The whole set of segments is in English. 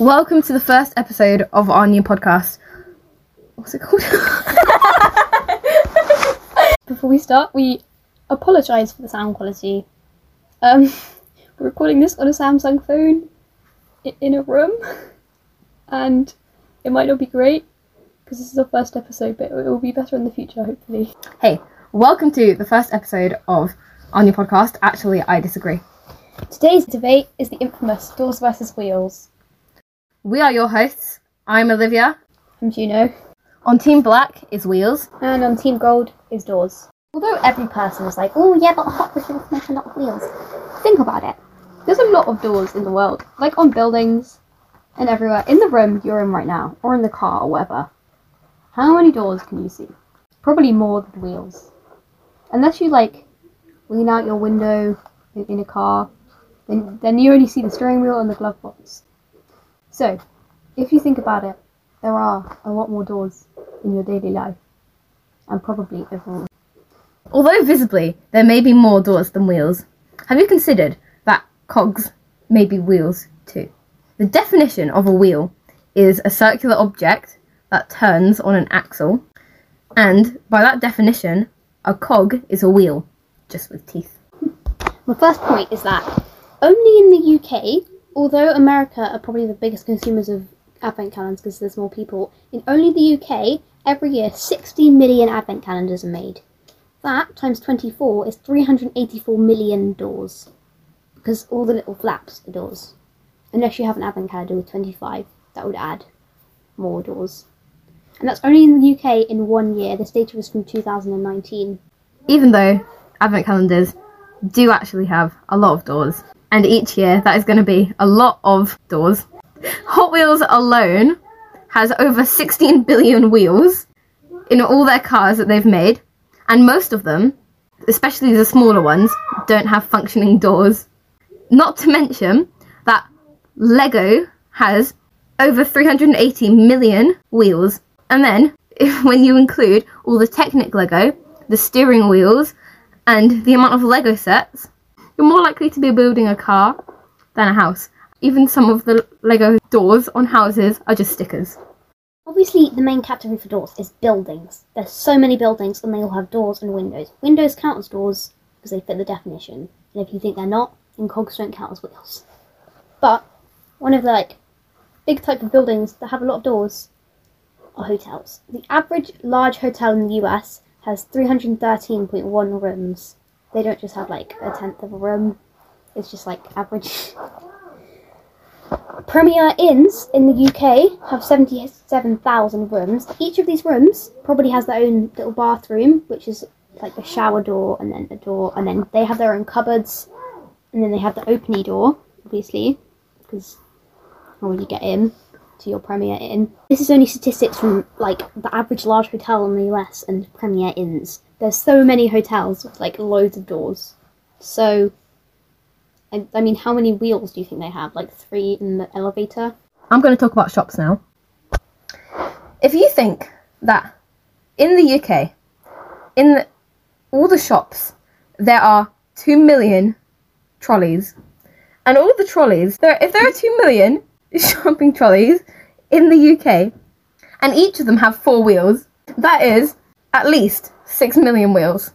Welcome to the first episode of our new podcast. What's it called? Before we start, we apologise for the sound quality. Um, we're recording this on a Samsung phone in a room, and it might not be great because this is our first episode, but it will be better in the future, hopefully. hey, welcome to the first episode of our new podcast. Actually, I disagree. Today's debate is the infamous doors versus wheels. We are your hosts. I'm Olivia. I'm Juno, On Team Black is Wheels. and on Team Gold is doors. Although every person is like, oh yeah, but Hot Wheels make a lot of wheels. Think about it. There's a lot of doors in the world, like on buildings and everywhere. In the room you're in right now, or in the car, or whatever. How many doors can you see? Probably more than wheels. Unless you like lean out your window in, in a car, then then you only see the steering wheel and the glove box. So, if you think about it, there are a lot more doors in your daily life, and probably everyone. Although visibly there may be more doors than wheels, have you considered that cogs may be wheels too? The definition of a wheel is a circular object that turns on an axle, and by that definition, a cog is a wheel, just with teeth. My first point is that only in the UK, although America are probably the biggest consumers of advent calendars because there's more people, in only the UK, every year 60 million advent calendars are made. That times 24 is 384 million doors. Because all the little flaps are doors. Unless you have an advent calendar with 25, that would add more doors. And that's only in the UK in one year. This data was from 2019. Even though advent calendars do actually have a lot of doors, and each year that is going to be a lot of doors. Hot Wheels alone has over 16 billion wheels in all their cars that they've made, and most of them, especially the smaller ones, don't have functioning doors. Not to mention that Lego has over 380 million wheels, and then if, when you include all the Technic Lego, the steering wheels, and the amount of Lego sets, you're more likely to be building a car than a house. Even some of the Lego doors on houses are just stickers. Obviously, the main category for doors is buildings. There's so many buildings, and they all have doors and windows. Windows count as doors because they fit the definition, and if you think they're not, then cogs don't count as wheels. But one of the like big type of buildings that have a lot of doors are hotels. The average large hotel in the US has 313.1 rooms. They don't just have like a tenth of a room. It's just like average. Premier Inns in the UK have 77,000 rooms. Each of these rooms probably has their own little bathroom, which is like a shower door and then a door, and then they have their own cupboards, and then they have the openy door, obviously, because how will you get in to your Premier Inn? This is only statistics from like the average large hotel in the US and Premier Inns. There's so many hotels with like loads of doors. So I, I mean, how many wheels do you think they have? Like three in the elevator? I'm going to talk about shops now. If you think that in the UK, in the, all the shops, there are 2 million trolleys, and all the trolleys, there, if there are 2 million shopping trolleys in the UK, and each of them have four wheels, that is at least 6 million wheels.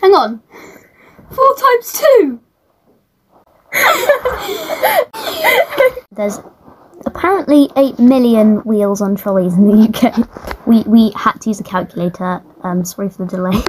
Hang on, four times two. There's apparently 8 million wheels on trolleys in the UK. We, we had to use a calculator. Um, sorry for the delay.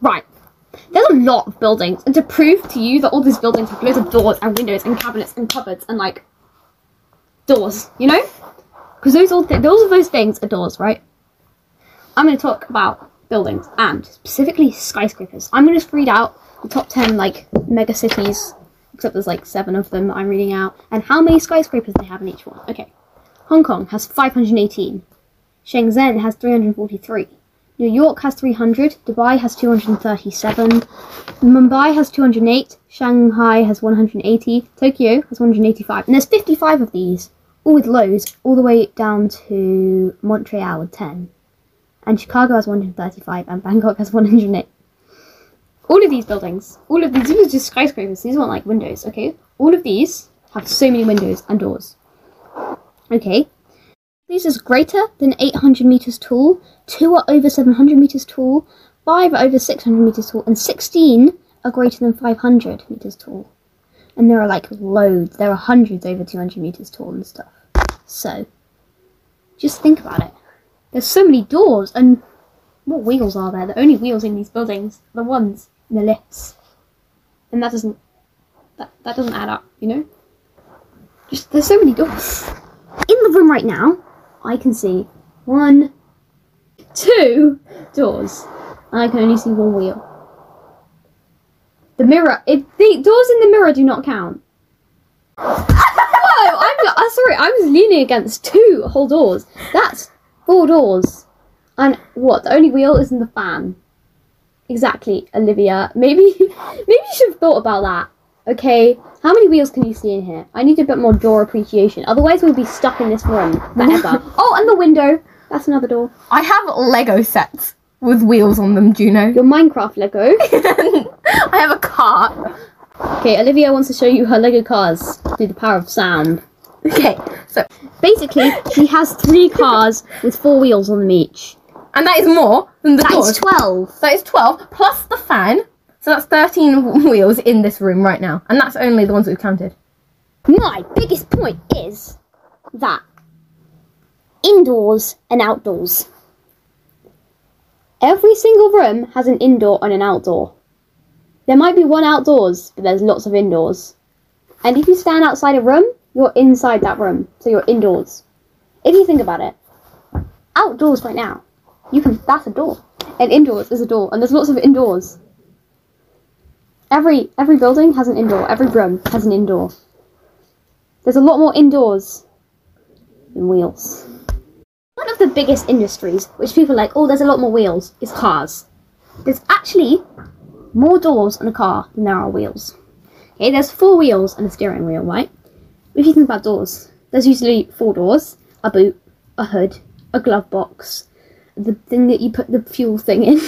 Right. There's a lot of buildings, and to prove to you that all these buildings have loads of doors and windows and cabinets and cupboards and like doors, you know? Because those all th- those of those things are doors, right? I'm going to talk about buildings and specifically skyscrapers. I'm to just read out the top ten like mega cities, except there's like seven of them that I'm reading out, and how many skyscrapers they have in each one. Okay, Hong Kong has 518. Shenzhen has 343. New York has 300, Dubai has 237, Mumbai has 208, Shanghai has 180, Tokyo has 185. And there's 55 of these, all with lows, all the way down to Montreal with 10. And Chicago has 135, and Bangkok has 108. All of these buildings, all of these, these are just skyscrapers, these aren't like windows, okay? All of these have so many windows and doors. Okay. This is greater than 800 meters tall, 2 are over 700 meters tall, 5 are over 600 meters tall, and 16 are greater than 500 meters tall. And there are like loads, there are hundreds over 200 meters tall and stuff. So, just think about it. There's so many doors, and what wheels are there? The only wheels in these buildings are the ones in the lifts. And that doesn't, that, that doesn't add up, you know? Just, there's so many doors. In the room right now, I can see one, two doors. And I can only see one wheel. The mirror, if the doors in the mirror do not count. Whoa, I'm uh, sorry, I was leaning against two whole doors. That's four doors. And what? The only wheel is in the fan. Exactly, Olivia. Maybe maybe you should have thought about that. Okay, how many wheels can you see in here? I need a bit more door appreciation. Otherwise, we'll be stuck in this room forever. oh, and the window. That's another door. I have Lego sets with wheels on them, Juno. Your Minecraft Lego. I have a cart. Okay, Olivia wants to show you her Lego cars through the power of sound. Okay, so Basically, she has three cars with four wheels on them each. and that is more than the That doors. is 12. That is 12 plus the fan. So that's 13 wheels in this room right now. And that's only the ones that we've counted. My biggest point is that indoors and outdoors. Every single room has an indoor and an outdoor. There might be one outdoors, but there's lots of indoors. And if you stand outside a room, you're inside that room, so you're indoors. If you think about it, outdoors right now, you can that's a door, and indoors is a door, and there's lots of indoors. Every every building has an indoor. Every room has an indoor. There's a lot more indoors than wheels. One of the biggest industries, which people are like, oh, there's a lot more wheels, is cars. There's actually more doors on a car than there are wheels. Okay, there's four wheels and a steering wheel, right? If you think about doors, there's usually four doors, a boot, a hood, a glove box, the thing that you put the fuel thing in.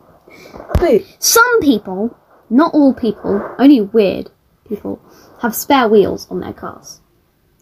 Boot. Some people, not all people, only weird people, have spare wheels on their cars.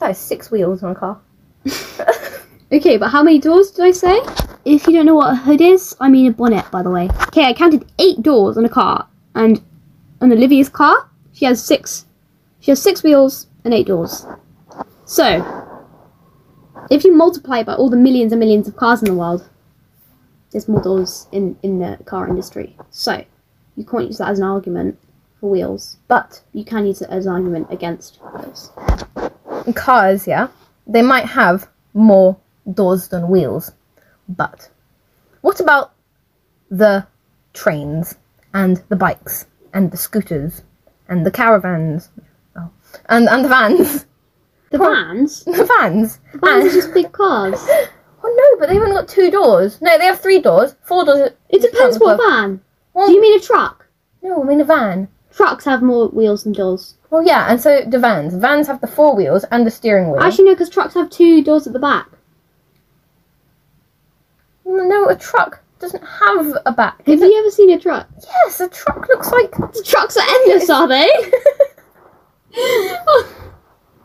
That is six wheels on a car. Okay, but how many doors did I say? If you don't know what a hood is, I mean a bonnet, by the way. Okay, I counted eight doors on a car, and on Olivia's car, she has six. She has six wheels and eight doors. So, if you multiply by all the millions and millions of cars in the world, there's more doors in in the car industry. So, you can't use that as an argument for wheels, But you can use it as an argument against wheels. cars, yeah, they might have more doors than wheels. But what about the trains and the bikes and the scooters and the caravans? And and the vans, The vans, the vans. vans are just big cars. oh no, but they've only got two doors. No, they have three doors. Four doors. It depends what van. Do you mean a truck? No, I mean a van. Trucks have more wheels than doors. Well, yeah, and so do vans. Vans have the four wheels and the steering wheel. Actually, no, because trucks have two doors at the back. no, a truck doesn't have a back. Have you ever seen a truck? Yes, a truck looks like. The trucks are endless, are they? oh,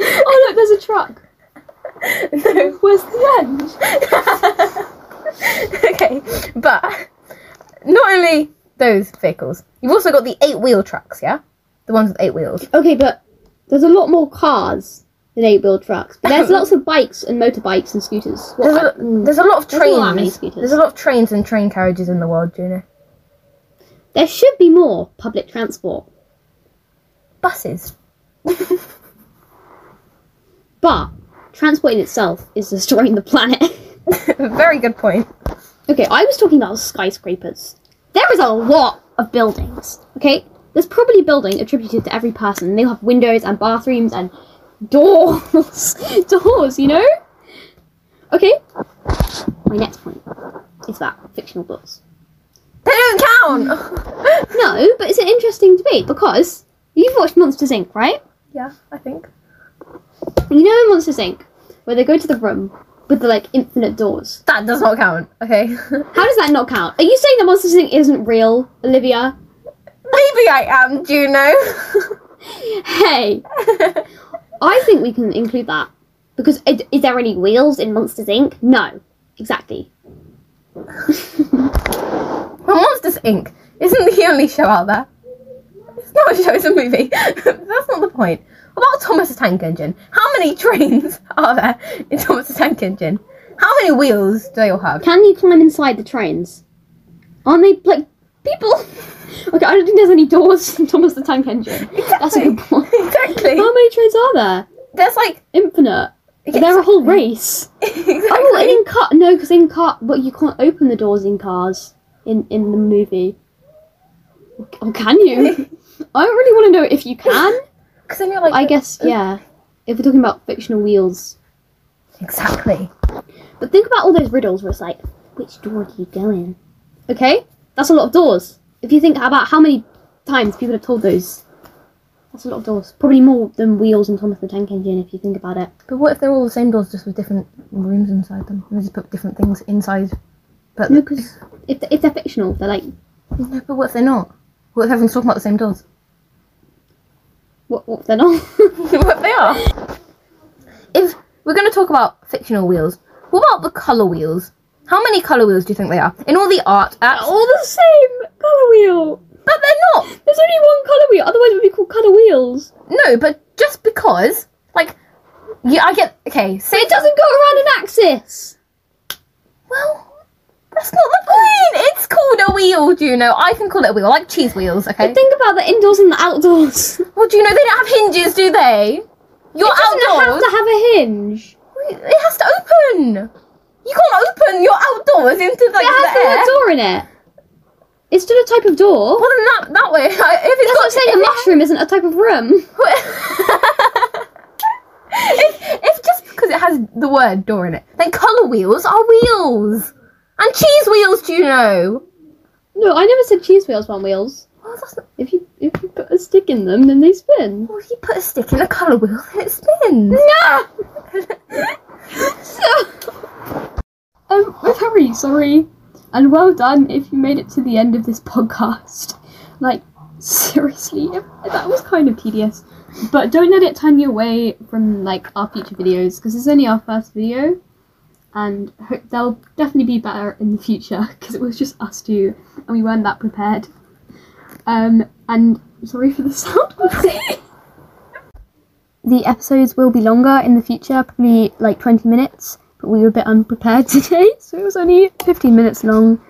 oh, look, there's a truck. no. Where's the end? okay, but not only those vehicles, you've also got the eight wheel trucks, yeah? The ones with eight wheels. Okay, but there's a lot more cars than eight-wheel trucks. But there's lots of bikes and motorbikes and scooters. Well, There's a, mm, there's a lot of There's trains. scooters. There's a lot of trains and train carriages in the world, Juno. there should be more public transport. Buses. But transport in itself is destroying the planet. Very good point. Okay, I was talking about skyscrapers. There is a lot of buildings. Okay, there's probably a building attributed to every person. They'll have windows and bathrooms and doors, doors. You know. Okay. My next point is that fictional books. They don't count! No, but it's an interesting debate because you've watched Monsters Inc., right? Yeah, I think. You know in Monsters Inc. where they go to the room with the like infinite doors. That does not count, okay? How does that not count? Are you saying that Monsters Inc. isn't real, Olivia? Maybe I am, Juno. Hey, I think we can include that. Because is, is there any wheels in Monsters Inc? No. Exactly. Well, Monsters Inc. isn't the only show out there. Not a show, it's a movie. That's not the point. What about Thomas the Tank Engine? How many trains are there in Thomas the Tank Engine? How many wheels do they all have? Can you climb inside the trains? Aren't they like people? okay, I don't think there's any doors in Thomas the Tank Engine. That's a good point. Exactly. How many trains are there? There's like Infinite. They're a whole race. exactly. Oh, in car no, because in car, but you can't open the doors in cars in in the movie. Or can you? I don't really want to know if you can. Because then you're like, I guess oh. yeah. If we're talking about fictional wheels, exactly. but think about all those riddles where it's like, which door do you go in? Okay, that's a lot of doors. If you think about how many times people have told those, that's a lot of doors. Probably more than wheels in Thomas the Tank Engine if you think about it. But what if they're all the same doors, just with different rooms inside them? And they just put different things inside. But No, because if if they're fictional, they're like, no, but what if they're not? What if everyone's talking about the same doors? what, what they're not? what they are? If we're going to talk about fictional wheels, what about the colour wheels? How many colour wheels do you think they are? In all the art apps? all the same color wheel. But they're not! There's only one color wheel. Otherwise, it would be called color wheels. No, but just because, like, yeah, I get, okay, say It doesn't go around an axis. Well, that's not the point! It's called a wheel, do you know? I can call it a wheel, like cheese wheels, okay? But think about the indoors and the outdoors. Well, do you know they don't have hinges, do they? Your it doesn't outdoors. have to have a hinge. It has to open. You can't open your outdoors into like It has the the air. door in it. It's still a type of door. Well, then that that way, if it's That's got saying a mushroom isn't a type of room. if, if just because it has the word door in it, then colour wheels are wheels and cheese wheels. Do you know? No, I never said cheese wheels on wheels. Well, that's not, If you if you put a stick in them, then they spin. well, if you put a stick in a colour wheel, then it spins. No. um, we're very sorry, and well done if you made it to the end of this podcast. Like, seriously, that was kind of tedious. But don't let it turn you away from like our future videos because it's only our first video, and they'll definitely be better in the future because it was just us two and we weren't that prepared. Um, and sorry for the sound. The episodes will be longer in the future, probably like 20 minutes, but we were a bit unprepared today, so it was only 15 minutes long.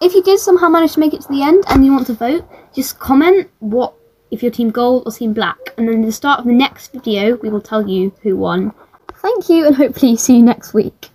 If you did somehow manage to make it to the end and you want to vote, just comment what if you're team gold or team black, and then at the start of the next video, we will tell you who won. Thank you, and hopefully see you next week.